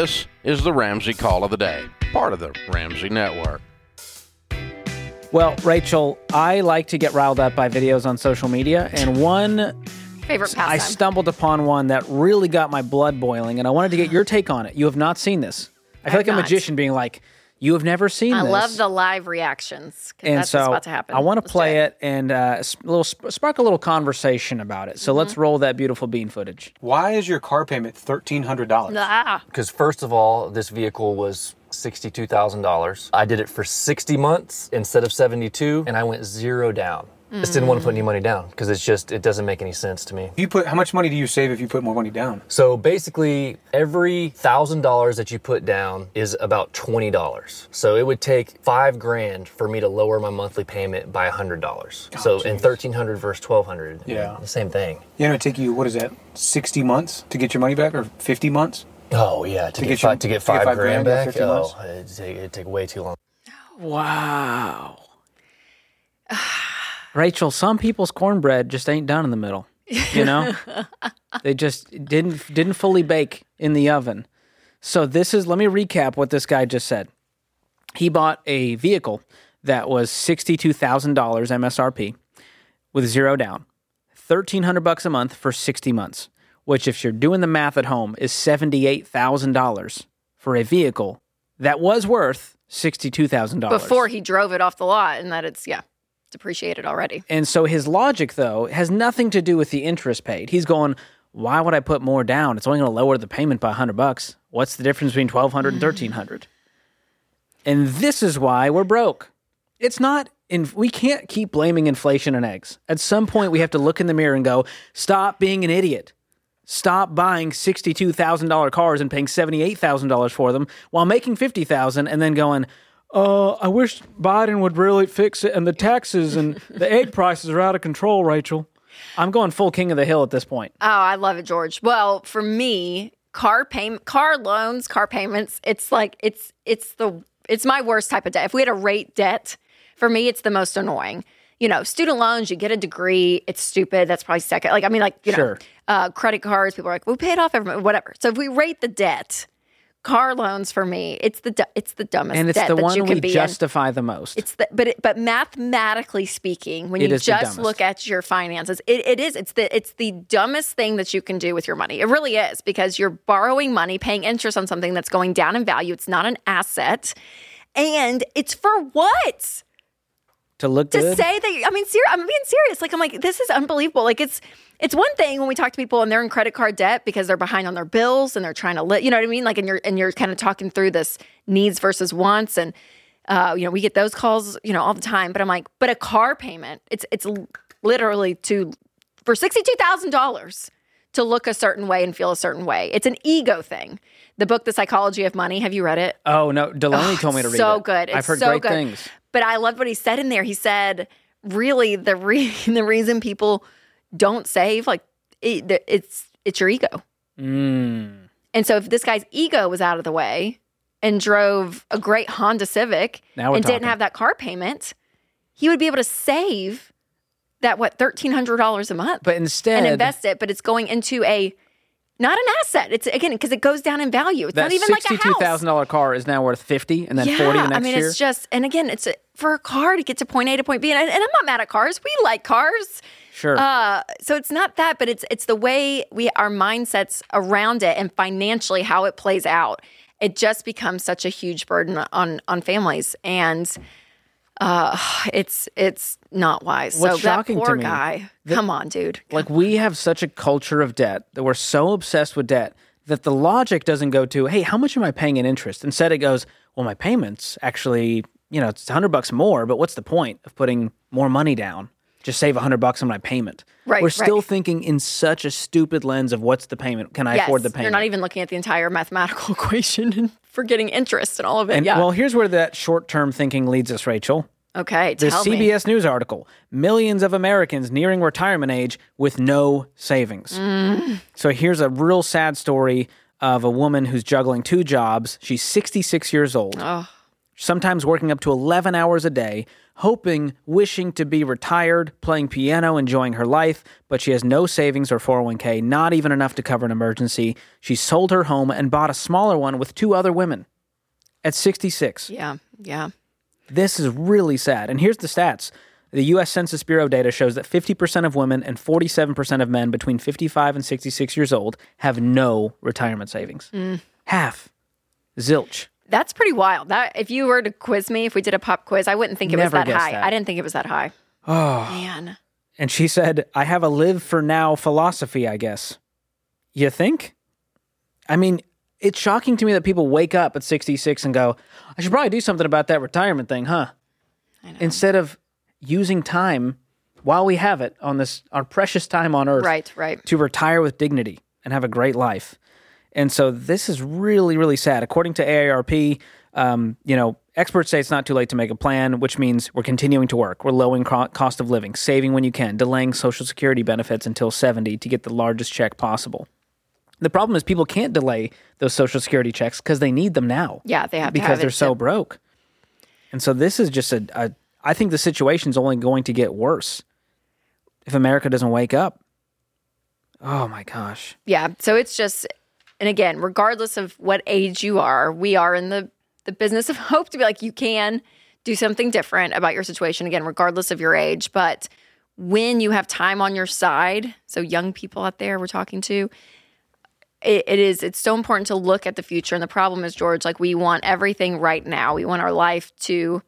This is the Ramsey Call of the Day, part of the Ramsey Network. Well, Rachel, I like to get riled up by videos on social media, and one Favorite I stumbled upon one that really got my blood boiling, and I wanted to get your take on it. You have not seen this. I feel I've like a not. magician being like, "You have never seen I this." love the live reactions. and that's so what's about to happen. I want to play it and uh, little sp- spark a little conversation about it. So Mm-hmm. let's roll that beautiful bean footage. Why is your car payment thirteen hundred dollars? Ah, Because first of all, this vehicle was sixty-two thousand dollars. I did it for sixty months instead of seventy-two, and I went zero down. Just didn't want to put mm. any money down because it's just it doesn't make any sense to me. You put how much money do you save if you put more money down? So basically, every thousand dollars that you put down is about twenty dollars. So it would take five grand for me to lower my monthly payment by a hundred dollars. Oh, so in thirteen hundred versus twelve hundred, Yeah. the same thing. You know, it take you what is that, sixty months to get your money back, or fifty months? Oh yeah, to, get, get your- five, to get to get five, five grand, grand, back. 50 months? Oh, it'd take, it'd take way too long. Wow. Rachel, some people's cornbread just ain't done in the middle. You know? they just didn't didn't fully bake in the oven. So this is let me recap what this guy just said. He bought a vehicle that was $62,000 MSRP with zero down. 1300 bucks a month for 60 months, which if you're doing the math at home is $78,000 for a vehicle that was worth $62,000. before he drove it off the lot, and that it's yeah depreciated already. And so his logic, though, has nothing to do with the interest paid. He's going, why would I put more down? It's only going to lower the payment by 100 bucks. What's the difference between 1200 and 1300? And this is why we're broke. It's not in we can't keep blaming inflation and eggs. At some point we have to look in the mirror and go, stop being an idiot. Stop buying $62,000 cars and paying $78,000 for them while making 50,000 and then going, uh, I wish Biden would really fix it and the taxes and the egg prices are out of control, Rachel. I'm going full king of the hill at this point. Oh, I love it, George. Well, for me, car payment, car loans, car payments, it's like it's it's the it's my worst type of debt. If we had a rate debt, for me, it's the most annoying. You know, student loans, you get a degree, it's stupid. That's probably second. Like, I mean, like, you know, uh, credit cards, people are like, we pay it off every month, whatever. So if we rate the debt, car loans for me, it's the it's the dumbest And it's debt the that you one can we be in. justify the most. It's the, but it, but mathematically speaking, when It you just look at your finances, it, it is it's the it's the dumbest thing that you can do with your money. It really is because you're borrowing money, paying interest on something that's going down in value. It's not an asset, and it's for what? to look To good. say that I mean, ser- I'm being serious. Like I'm like this is unbelievable. Like it's it's one thing when we talk to people and they're in credit card debt because they're behind on their bills and they're trying to live. You know what I mean? Like and you're and you're kind of talking through this needs versus wants and. Uh, you know, we get those calls, you know, all the time. But I'm like, but a car payment, it's it's literally to for sixty two thousand dollars to look a certain way and feel a certain way. It's an ego thing. The book, The Psychology of Money. Have you read it? oh no, Delony told me to read so it. So good. It's I've heard so great good. things. But I loved what he said in there. He said, really, the re- the reason people don't save, like, it, it's it's your ego. Mm. And so if this guy's ego was out of the way and drove a great Honda Civic and didn't have that car payment, he would be able to save that what thirteen hundred dollars a month But instead, and invest it. But it's going into a not an asset. It's again because it goes down in value. It's that not even like a sixty-two house. thousand dollar car is now worth fifty, and then forty the next year. I mean, year. it's just, and again, it's a, for a car to get to point A to point B. And, and I'm not mad at cars. We like cars. sure. Uh, so it's not that, but it's it's the way we our mindsets around it and financially how it plays out. It just becomes such a huge burden on on families, and uh, it's it's not wise. What's so that shocking to poor me- guy, come on, dude. like we have such a culture of debt that we're so obsessed with debt that the logic doesn't go to, hey, how much am I paying in interest? Instead, it goes, well, my payments actually, you know, it's hundred bucks more, but what's the point of putting more money down? Just save a hundred bucks on my payment. Right, We're still right. thinking in such a stupid lens of what's the payment? Can I yes, afford the payment? you're not even looking at the entire mathematical equation and forgetting interest and all of it. and yeah. well, here's where that short-term thinking leads us, Rachel. okay. The Tell me. CBS News article Millions of Americans nearing retirement age with no savings. Mm. So here's a real sad story of a woman who's juggling two jobs. She's 66 years old. Oh. Sometimes working up to 11 hours a day, hoping, wishing to be retired, playing piano, enjoying her life, but she has no savings or 401k, not even enough to cover an emergency. She sold her home and bought a smaller one with two other women at 66. Yeah. Yeah. This is really sad. And here's the stats. The US Census Bureau data shows that 50% of women and 47% of men between 55 and 66 years old have no retirement savings. Mm. Half. Zilch. That's pretty wild. That if you were to quiz me, if we did a pop quiz, I wouldn't think it Never was that high. that. I didn't think it was that high. Oh man. And she said, I have a live for now philosophy, I guess. You think? I mean, it's shocking to me that people wake up at 66 and go, I should probably do something about that retirement thing, huh? I know. Instead of using time while we have it on this, our precious time on earth. Right, right. to retire with dignity and have a great life. And so this is really, really sad. According to AARP, um, you know, experts say it's not too late to make a plan, which means we're continuing to work. We're lowering co- cost of living, saving when you can, delaying Social Security benefits until 70 to get the largest check possible. The problem is people can't delay those Social Security checks because they need them now. Yeah, they have to because they're it so broke. And so this is just a, a. I think the situation's only going to get worse if America doesn't wake up. Oh my gosh. Yeah. So it's just, and again, regardless of what age you are, we are in the the business of hope to be like you can do something different about your situation. Again, regardless of your age, but when you have time on your side, so young people out there we're talking to, it, it is it's so important to look at the future. And the problem is, George, like we want everything right now. We want our life to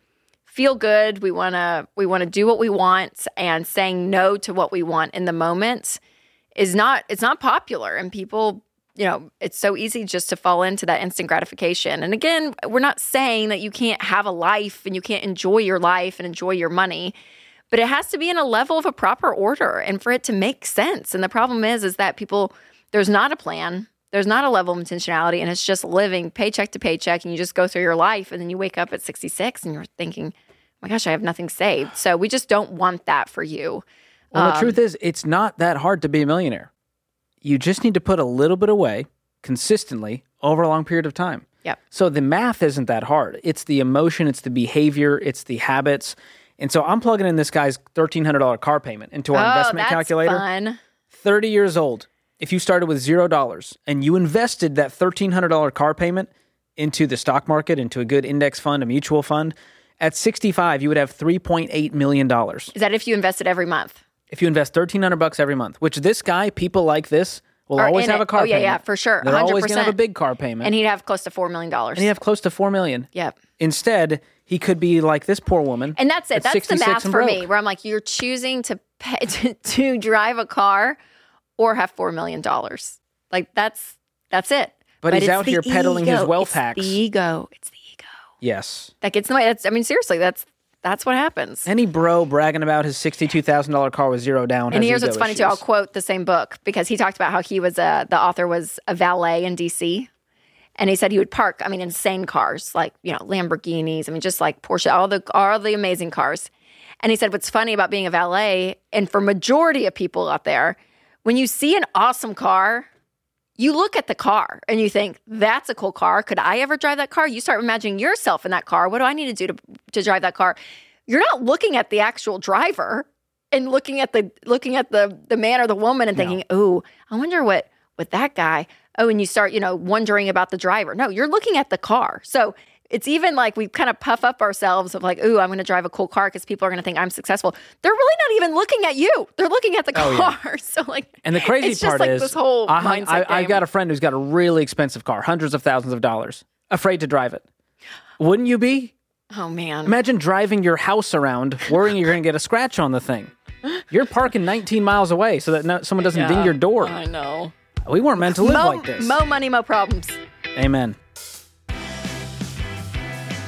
feel good. We want to we want to do what we want, and saying no to what we want in the moment is not it's not popular and people you know it's so easy just to fall into that instant gratification. And again we're not saying that you can't have a life and you can't enjoy your life and enjoy your money but it has to be in a level of a proper order and for it to make sense. And the problem is is that people there's not a plan there's not a level of intentionality and it's just living paycheck to paycheck and you just go through your life and then you wake up at 66 and you're thinking oh my gosh i have nothing saved. So we just don't want that for you. Well, Um, the truth is, it's not that hard to be a millionaire. You just need to put a little bit away consistently over a long period of time. Yep. So the math isn't that hard. It's the emotion, it's the behavior, it's the habits. And so I'm plugging in this guy's $1,300 car payment into our oh investment that's calculator. fun 30 years old. If you started with $0 and you invested that $1,300 car payment into the stock market, into a good index fund, a mutual fund, at 65, you would have $3.8 million. Is that if you invested every month? If you invest thirteen hundred bucks every month, which this guy, people like this, will Are always have it. a car Oh, yeah, payment. yeah, for sure. They're always gonna have a big car payment, And he'd have close to $4 million. and he'd have close to four million. Yep. Instead, he could be like this poor woman. And that's it. That's the math for broke. me, where I'm like, you're choosing to pay, to, to drive a car or have $4 million. Like, that's that's it. But he's out here peddling his ego. wealth it's hacks. the ego. It's the ego. Yes. That gets in the way. That's, I mean, seriously, that's that's what happens. Any bro bragging about his sixty-two thousand dollar car with zero down. And here's what's funny too. I'll quote the same book because he talked about how he was a the author was a valet in DC. And he said he would park, I mean, insane cars, like, you know, Lamborghinis, I mean, just like Porsche, all the all the amazing cars. And he said what's funny about being a valet, and for majority of people out there, when you see an awesome car, you look at the car and you think, that's a cool car. Could I ever drive that car? You start imagining yourself in that car. What do I need to do to, to drive that car? You're not looking at the actual driver and looking at the looking at the the man or the woman and thinking, "Oh, I wonder what with that guy." Oh, and you start, you know, wondering about the driver. No, you're looking at the car. So it's even like we kind of puff up ourselves of like, "Ooh, I'm going to drive a cool car because people are going to think I'm successful." They're really not even looking at you. They're looking at the Oh, car. yeah. So like, And the crazy it's part just like is, this whole I, mindset I, I've game. got a friend who's got a really expensive car, hundreds of thousands of dollars, afraid to drive it. Wouldn't you be? oh man, Imagine driving your house around, worrying you're going to get a scratch on the thing. You're parking 19 miles away so that no, someone doesn't ding your door. I know. We weren't meant to live Mo, like this. mo money, mo problems. Amen.